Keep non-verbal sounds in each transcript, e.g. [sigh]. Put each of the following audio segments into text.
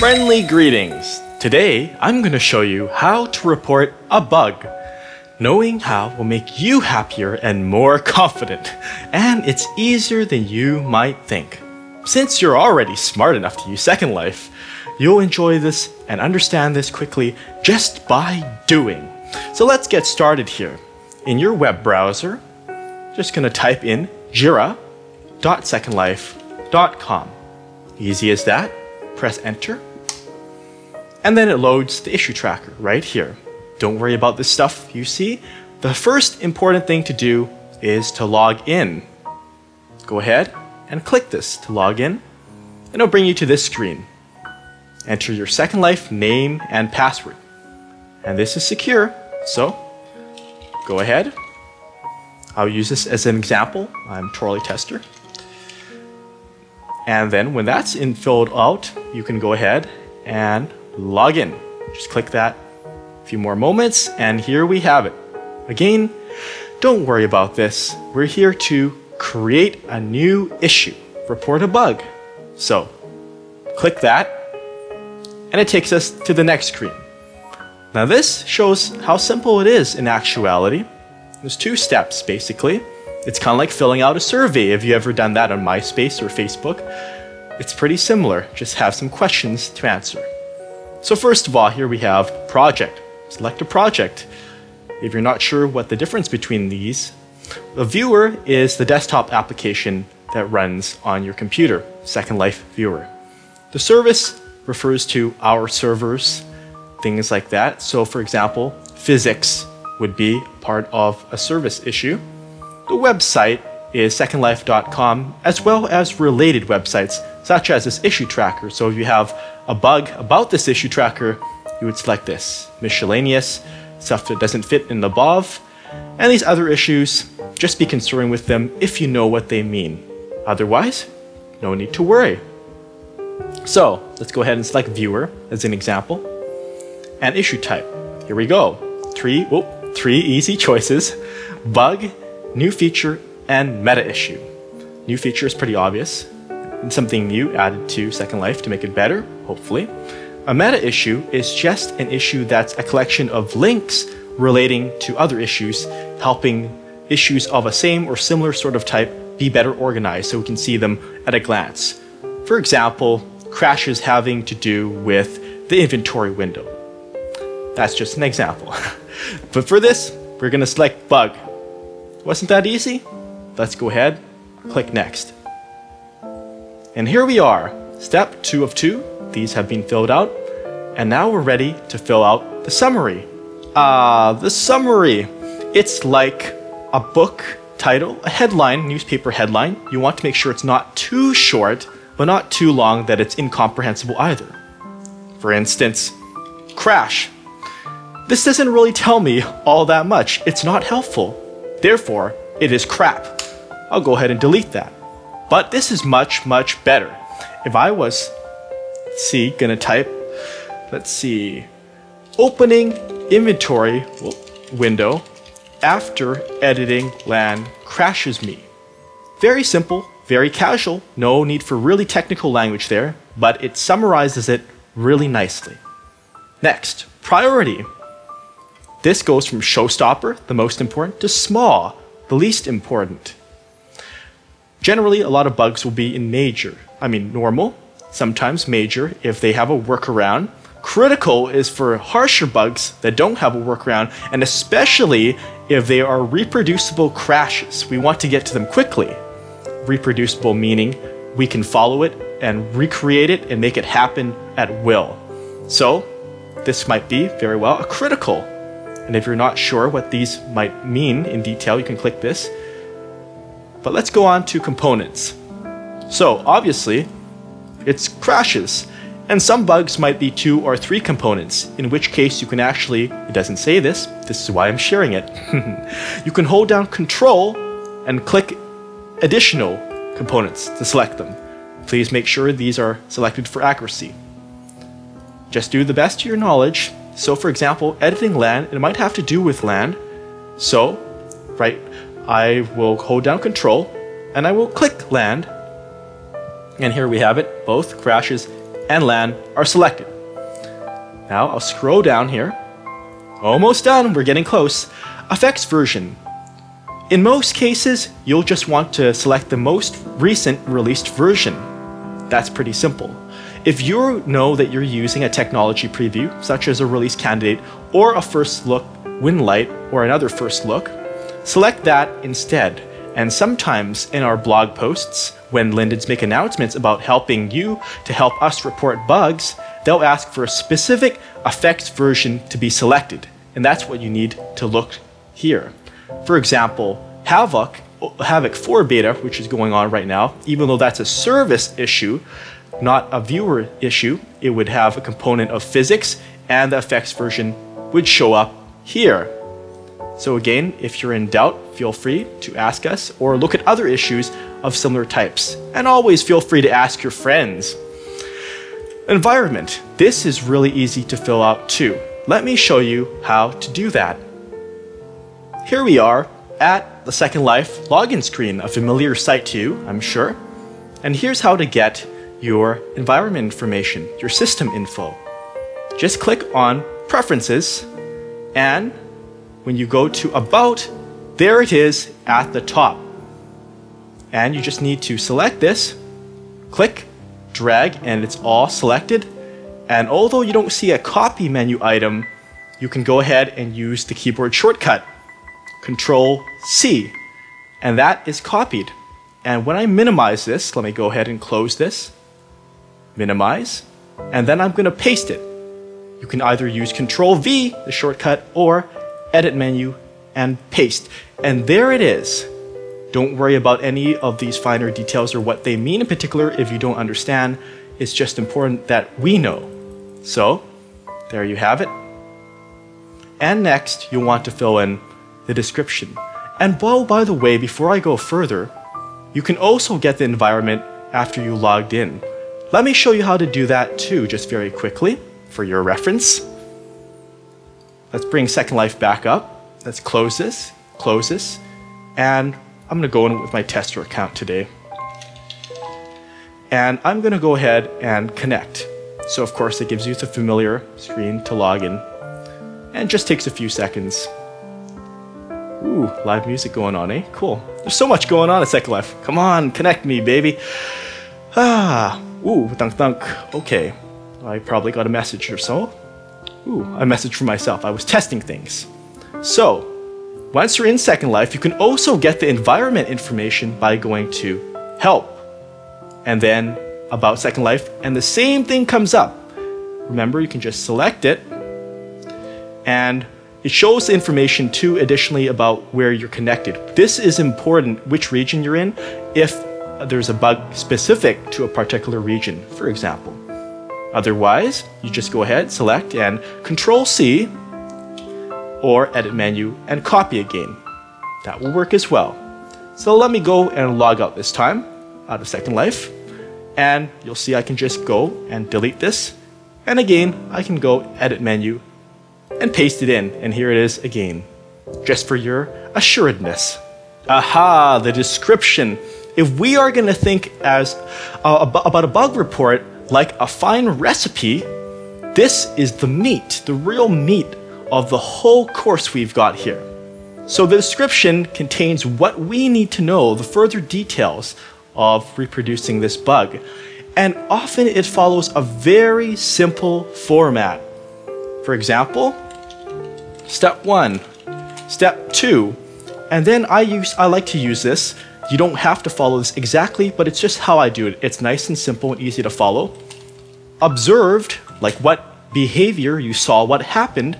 Friendly greetings. Today, I'm going to show you how to report a bug. Knowing how will make you happier and more [laughs] confident, and it's easier than you might think. Since you're already smart enough to use Second Life, you'll enjoy this and understand this quickly just by doing. So let's get started here. In your web browser, just going to type in jira.secondlife.com. Easy as that. Press enter. And then it loads the issue tracker right here. Don't worry about this stuff you see. The first important thing to do is to log in. Go ahead and click this to log in, and it'll bring you to this screen. Enter your Second Life name and password. And this is secure, so go ahead. I'll use this as an example. I'm Torley Tester. And then when that's in filled out, you can go ahead and log in. Just click that. A few more moments, and here we have it. Again, don't worry about this. We're here to create a new issue, report a bug. So, click that, and it takes us to the next screen. Now, this shows how simple it is in actuality. There's two steps basically. It's kind of like filling out a survey if you ever done that on MySpace or Facebook. It's pretty similar, just have some questions to answer. So first of all, here we have project. Select a project. If you're not sure what the difference between these, the viewer is the desktop application that runs on your computer, Second Life Viewer. The service refers to our servers, things like that. So for example, physics would be part of a service issue. The website is secondlife.com, as well as related websites, such as this issue tracker. So if you have a bug about this issue tracker, you would select this. Miscellaneous, stuff that doesn't fit in the above, and these other issues, just be concerned with them if you know what they mean. Otherwise, no need to worry. So let's go ahead and select viewer as an example, and issue type. Here we go. Three, three easy choices. Bug, new feature, and meta issue. New feature is pretty obvious, something new added to Second Life to make it better, hopefully. A meta issue is just an issue that's a collection of links relating to other issues, helping issues of a same or similar sort of type be better organized so we can see them at a glance. For example, crashes having to do with the inventory window. That's just an example. [laughs] but for this, we're going to select bug. Wasn't that easy? Let's go ahead, click next. And here we are, step two of two. These have been filled out. And now we're ready to fill out the summary. Ah, uh, the summary. It's like a book title, a headline, newspaper headline. You want to make sure it's not too short, but not too long that it's incomprehensible either. For instance, crash. This doesn't really tell me all that much. It's not helpful. Therefore, it is crap. I'll go ahead and delete that. But this is much, much better. If I was, see, gonna type, let's see, opening inventory window after editing land crashes me. Very simple, very casual, no need for really technical language there, but it summarizes it really nicely. Next, priority. This goes from showstopper, the most important, to small, the least important. Generally, a lot of bugs will be in major. I mean, normal, sometimes major if they have a workaround. Critical is for harsher bugs that don't have a workaround, and especially if they are reproducible crashes. We want to get to them quickly. Reproducible meaning we can follow it and recreate it and make it happen at will. So, this might be very well a critical. And if you're not sure what these might mean in detail, you can click this but let's go on to components. So obviously, it's crashes. And some bugs might be two or three components, in which case you can actually, it doesn't say this, this is why I'm sharing it. [laughs] you can hold down control and click additional components to select them. Please make sure these are selected for accuracy. Just do the best to your knowledge. So for example, editing land, it might have to do with land. So, right, I will hold down control and I will click land. And here we have it, both crashes and land are selected. Now I'll scroll down here. Almost done, we're getting close. Affects version. In most cases, you'll just want to select the most recent released version. That's pretty simple. If you know that you're using a technology preview, such as a release candidate or a first look WindLight or another first look, select that instead. And sometimes in our blog posts, when Lindens make announcements about helping you to help us report bugs, they'll ask for a specific affects version to be selected. And that's what you need to look here. For example, Havok, Havok 4 beta, which is going on right now, even though that's a service issue, not a viewer issue, it would have a component of physics and the affects version would show up here. So again, if you're in doubt, feel free to ask us or look at other issues of similar types. And always feel free to ask your friends. Environment. This is really easy to fill out too. Let me show you how to do that. Here we are at the Second Life login screen, a familiar sight to you, I'm sure. And here's how to get your environment information, your system info. Just click on Preferences and when you go to About, there it is at the top. And you just need to select this, click, drag, and it's all selected. And although you don't see a copy menu item, you can go ahead and use the keyboard shortcut, Control C, and that is copied. And when I minimize this, let me go ahead and close this, minimize, and then I'm going to paste it. You can either use Control V, the shortcut, or edit menu, and paste. And there it is. Don't worry about any of these finer details or what they mean in particular if you don't understand. It's just important that we know. So, there you have it. And next, you'll want to fill in the description. And well, by the way, before I go further, you can also get the environment after you logged in. Let me show you how to do that too, just very quickly, for your reference. Let's bring Second Life back up. Let's close this, close this, and I'm gonna go in with my tester account today. And I'm gonna go ahead and connect. So of course it gives you the familiar screen to log in and just takes a few seconds. Ooh, live music going on, eh? Cool. There's so much going on at Second Life. Come on, connect me, baby. Ah, ooh, thunk thunk. Okay, I probably got a message or so. Ooh, a message for myself. I was testing things. So, once you're in Second Life, you can also get the environment information by going to Help, and then About Second Life, and the same thing comes up. Remember, you can just select it, and it shows information too additionally about where you're connected. This is important, which region you're in, if there's a bug specific to a particular region, for example. Otherwise, you just go ahead, select, and Control C or Edit menu and copy again. That will work as well. So let me go and log out this time out of Second Life. And you'll see I can just go and delete this. And again, I can go Edit menu and paste it in. And here it is again, just for your assuredness. Aha, the description. If we are going to think as uh, about a bug report like a fine recipe, this is the meat, the real meat of the whole course we've got here. So the description contains what we need to know, the further details of reproducing this bug. And often it follows a very simple format. For example, step one, step two, and then I use I like to use this you don't have to follow this exactly, but it's just how I do it. It's nice and simple and easy to follow. Observed, like what behavior you saw, what happened,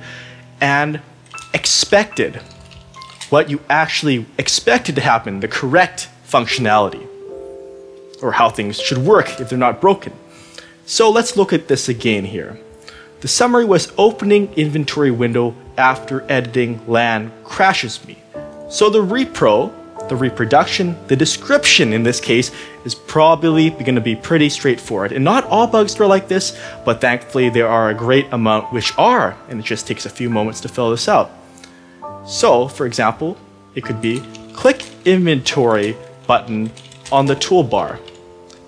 and expected, what you actually expected to happen, the correct functionality, or how things should work if they're not broken. So let's look at this again here. The summary was opening inventory window after editing land crashes me. So the repro the reproduction, the description in this case is probably going to be pretty straightforward. And not all bugs are like this, but thankfully there are a great amount which are, and it just takes a few moments to fill this out. So, for example, it could be click inventory button on the toolbar.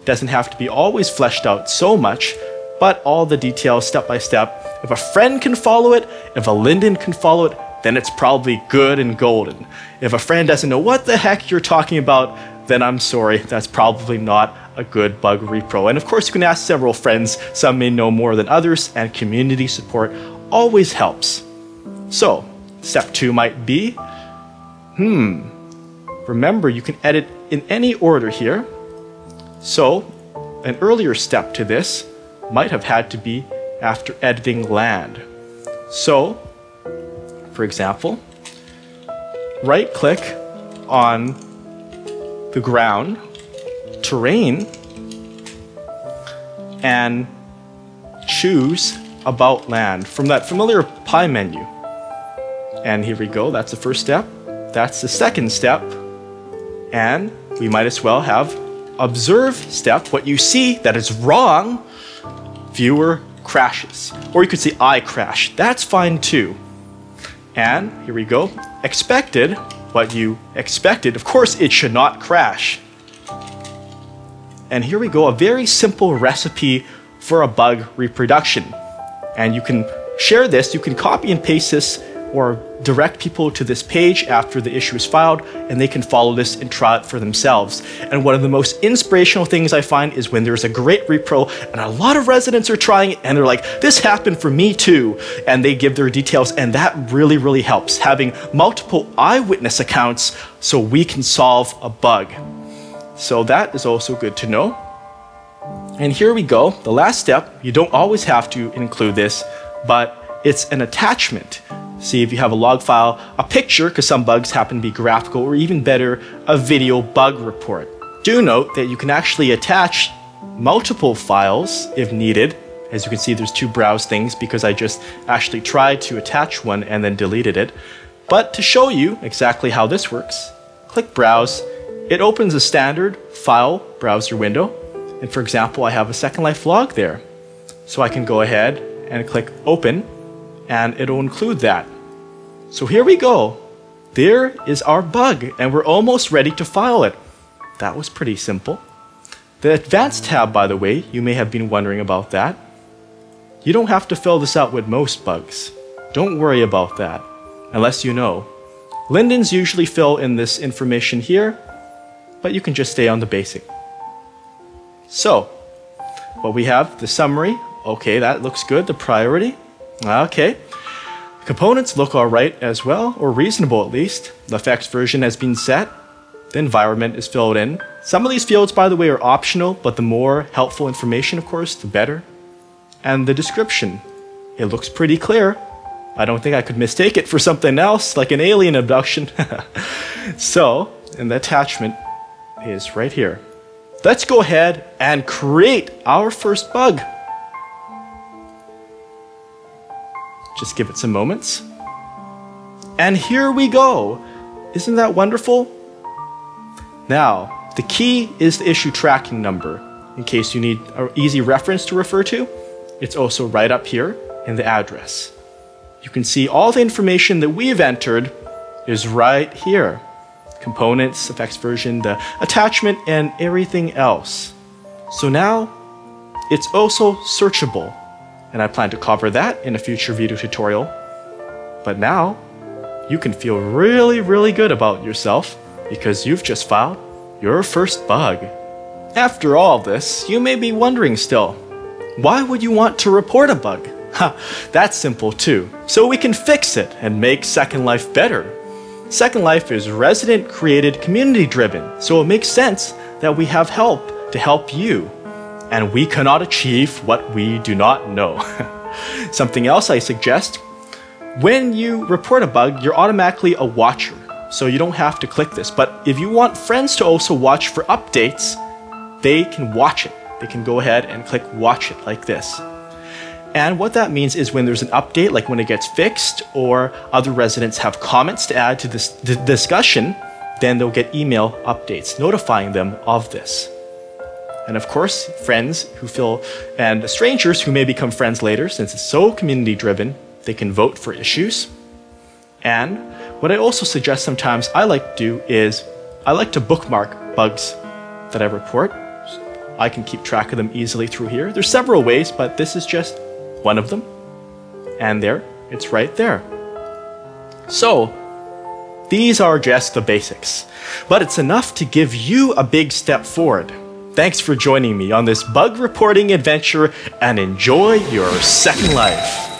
Doesn't have to be always fleshed out so much, but all the details step by step. If a friend can follow it, if a Linden can follow it, then it's probably good and golden. If a friend doesn't know what the heck you're talking about, then I'm sorry, that's probably not a good bug repro. And of course, you can ask several friends, some may know more than others, and community support always helps. So, step two might be hmm, remember you can edit in any order here. So, an earlier step to this might have had to be after editing land. So, for example, right click on the ground, terrain, and choose about land from that familiar pie menu. And here we go, that's the first step. That's the second step. And we might as well have observe step, what you see that is wrong, viewer crashes. Or you could say I crash, that's fine too. And here we go, expected, what you expected. Of course, it should not crash. And here we go, a very simple recipe for a bug reproduction. And you can share this, you can copy and paste this or direct people to this page after the issue is filed and they can follow this and try it for themselves. And one of the most inspirational things I find is when there's a great repro and a lot of residents are trying it and they're like, this happened for me too. And they give their details and that really, really helps. Having multiple eyewitness accounts so we can solve a bug. So that is also good to know. And here we go. The last step, you don't always have to include this, but it's an attachment. See if you have a log file, a picture, because some bugs happen to be graphical, or even better, a video bug report. Do note that you can actually attach multiple files if needed. As you can see, there's two browse things because I just actually tried to attach one and then deleted it. But to show you exactly how this works, click Browse. It opens a standard file browser window. And for example, I have a Second Life log there. So I can go ahead and click Open, and it'll include that. So here we go. There is our bug, and we're almost ready to file it. That was pretty simple. The Advanced tab, by the way, you may have been wondering about that. You don't have to fill this out with most bugs. Don't worry about that, unless you know. Lindens usually fill in this information here, but you can just stay on the basic. So, what we have, the summary, okay, that looks good, the priority, okay. Components look alright as well, or reasonable at least. The affects version has been set. The environment is filled in. Some of these fields, by the way, are optional, but the more helpful information, of course, the better. And the description. It looks pretty clear. I don't think I could mistake it for something else, like an alien abduction. [laughs] so, and the attachment is right here. Let's go ahead and create our first bug. Just give it some moments. And here we go. Isn't that wonderful? Now, the key is the issue tracking number. In case you need an easy reference to refer to, it's also right up here in the address. You can see all the information that we've entered is right here. Components, affects version, the attachment, and everything else. So now, it's also searchable and I plan to cover that in a future video tutorial. But now, you can feel really, really good about yourself because you've just filed your first bug. After all this, you may be wondering still, why would you want to report a bug? Ha, that's simple too. So we can fix it and make Second Life better. Second Life is resident created community driven, so it makes sense that we have help to help you and we cannot achieve what we do not know. [laughs] Something else I suggest when you report a bug, you're automatically a watcher, so you don't have to click this. But if you want friends to also watch for updates, they can watch it. They can go ahead and click watch it like this. And what that means is when there's an update, like when it gets fixed, or other residents have comments to add to this discussion, then they'll get email updates notifying them of this. And of course, friends who feel, and strangers who may become friends later, since it's so community driven, they can vote for issues. And what I also suggest sometimes I like to do is I like to bookmark bugs that I report. I can keep track of them easily through here. There's several ways, but this is just one of them. And there, it's right there. So, these are just the basics, but it's enough to give you a big step forward. Thanks for joining me on this bug reporting adventure and enjoy your second life.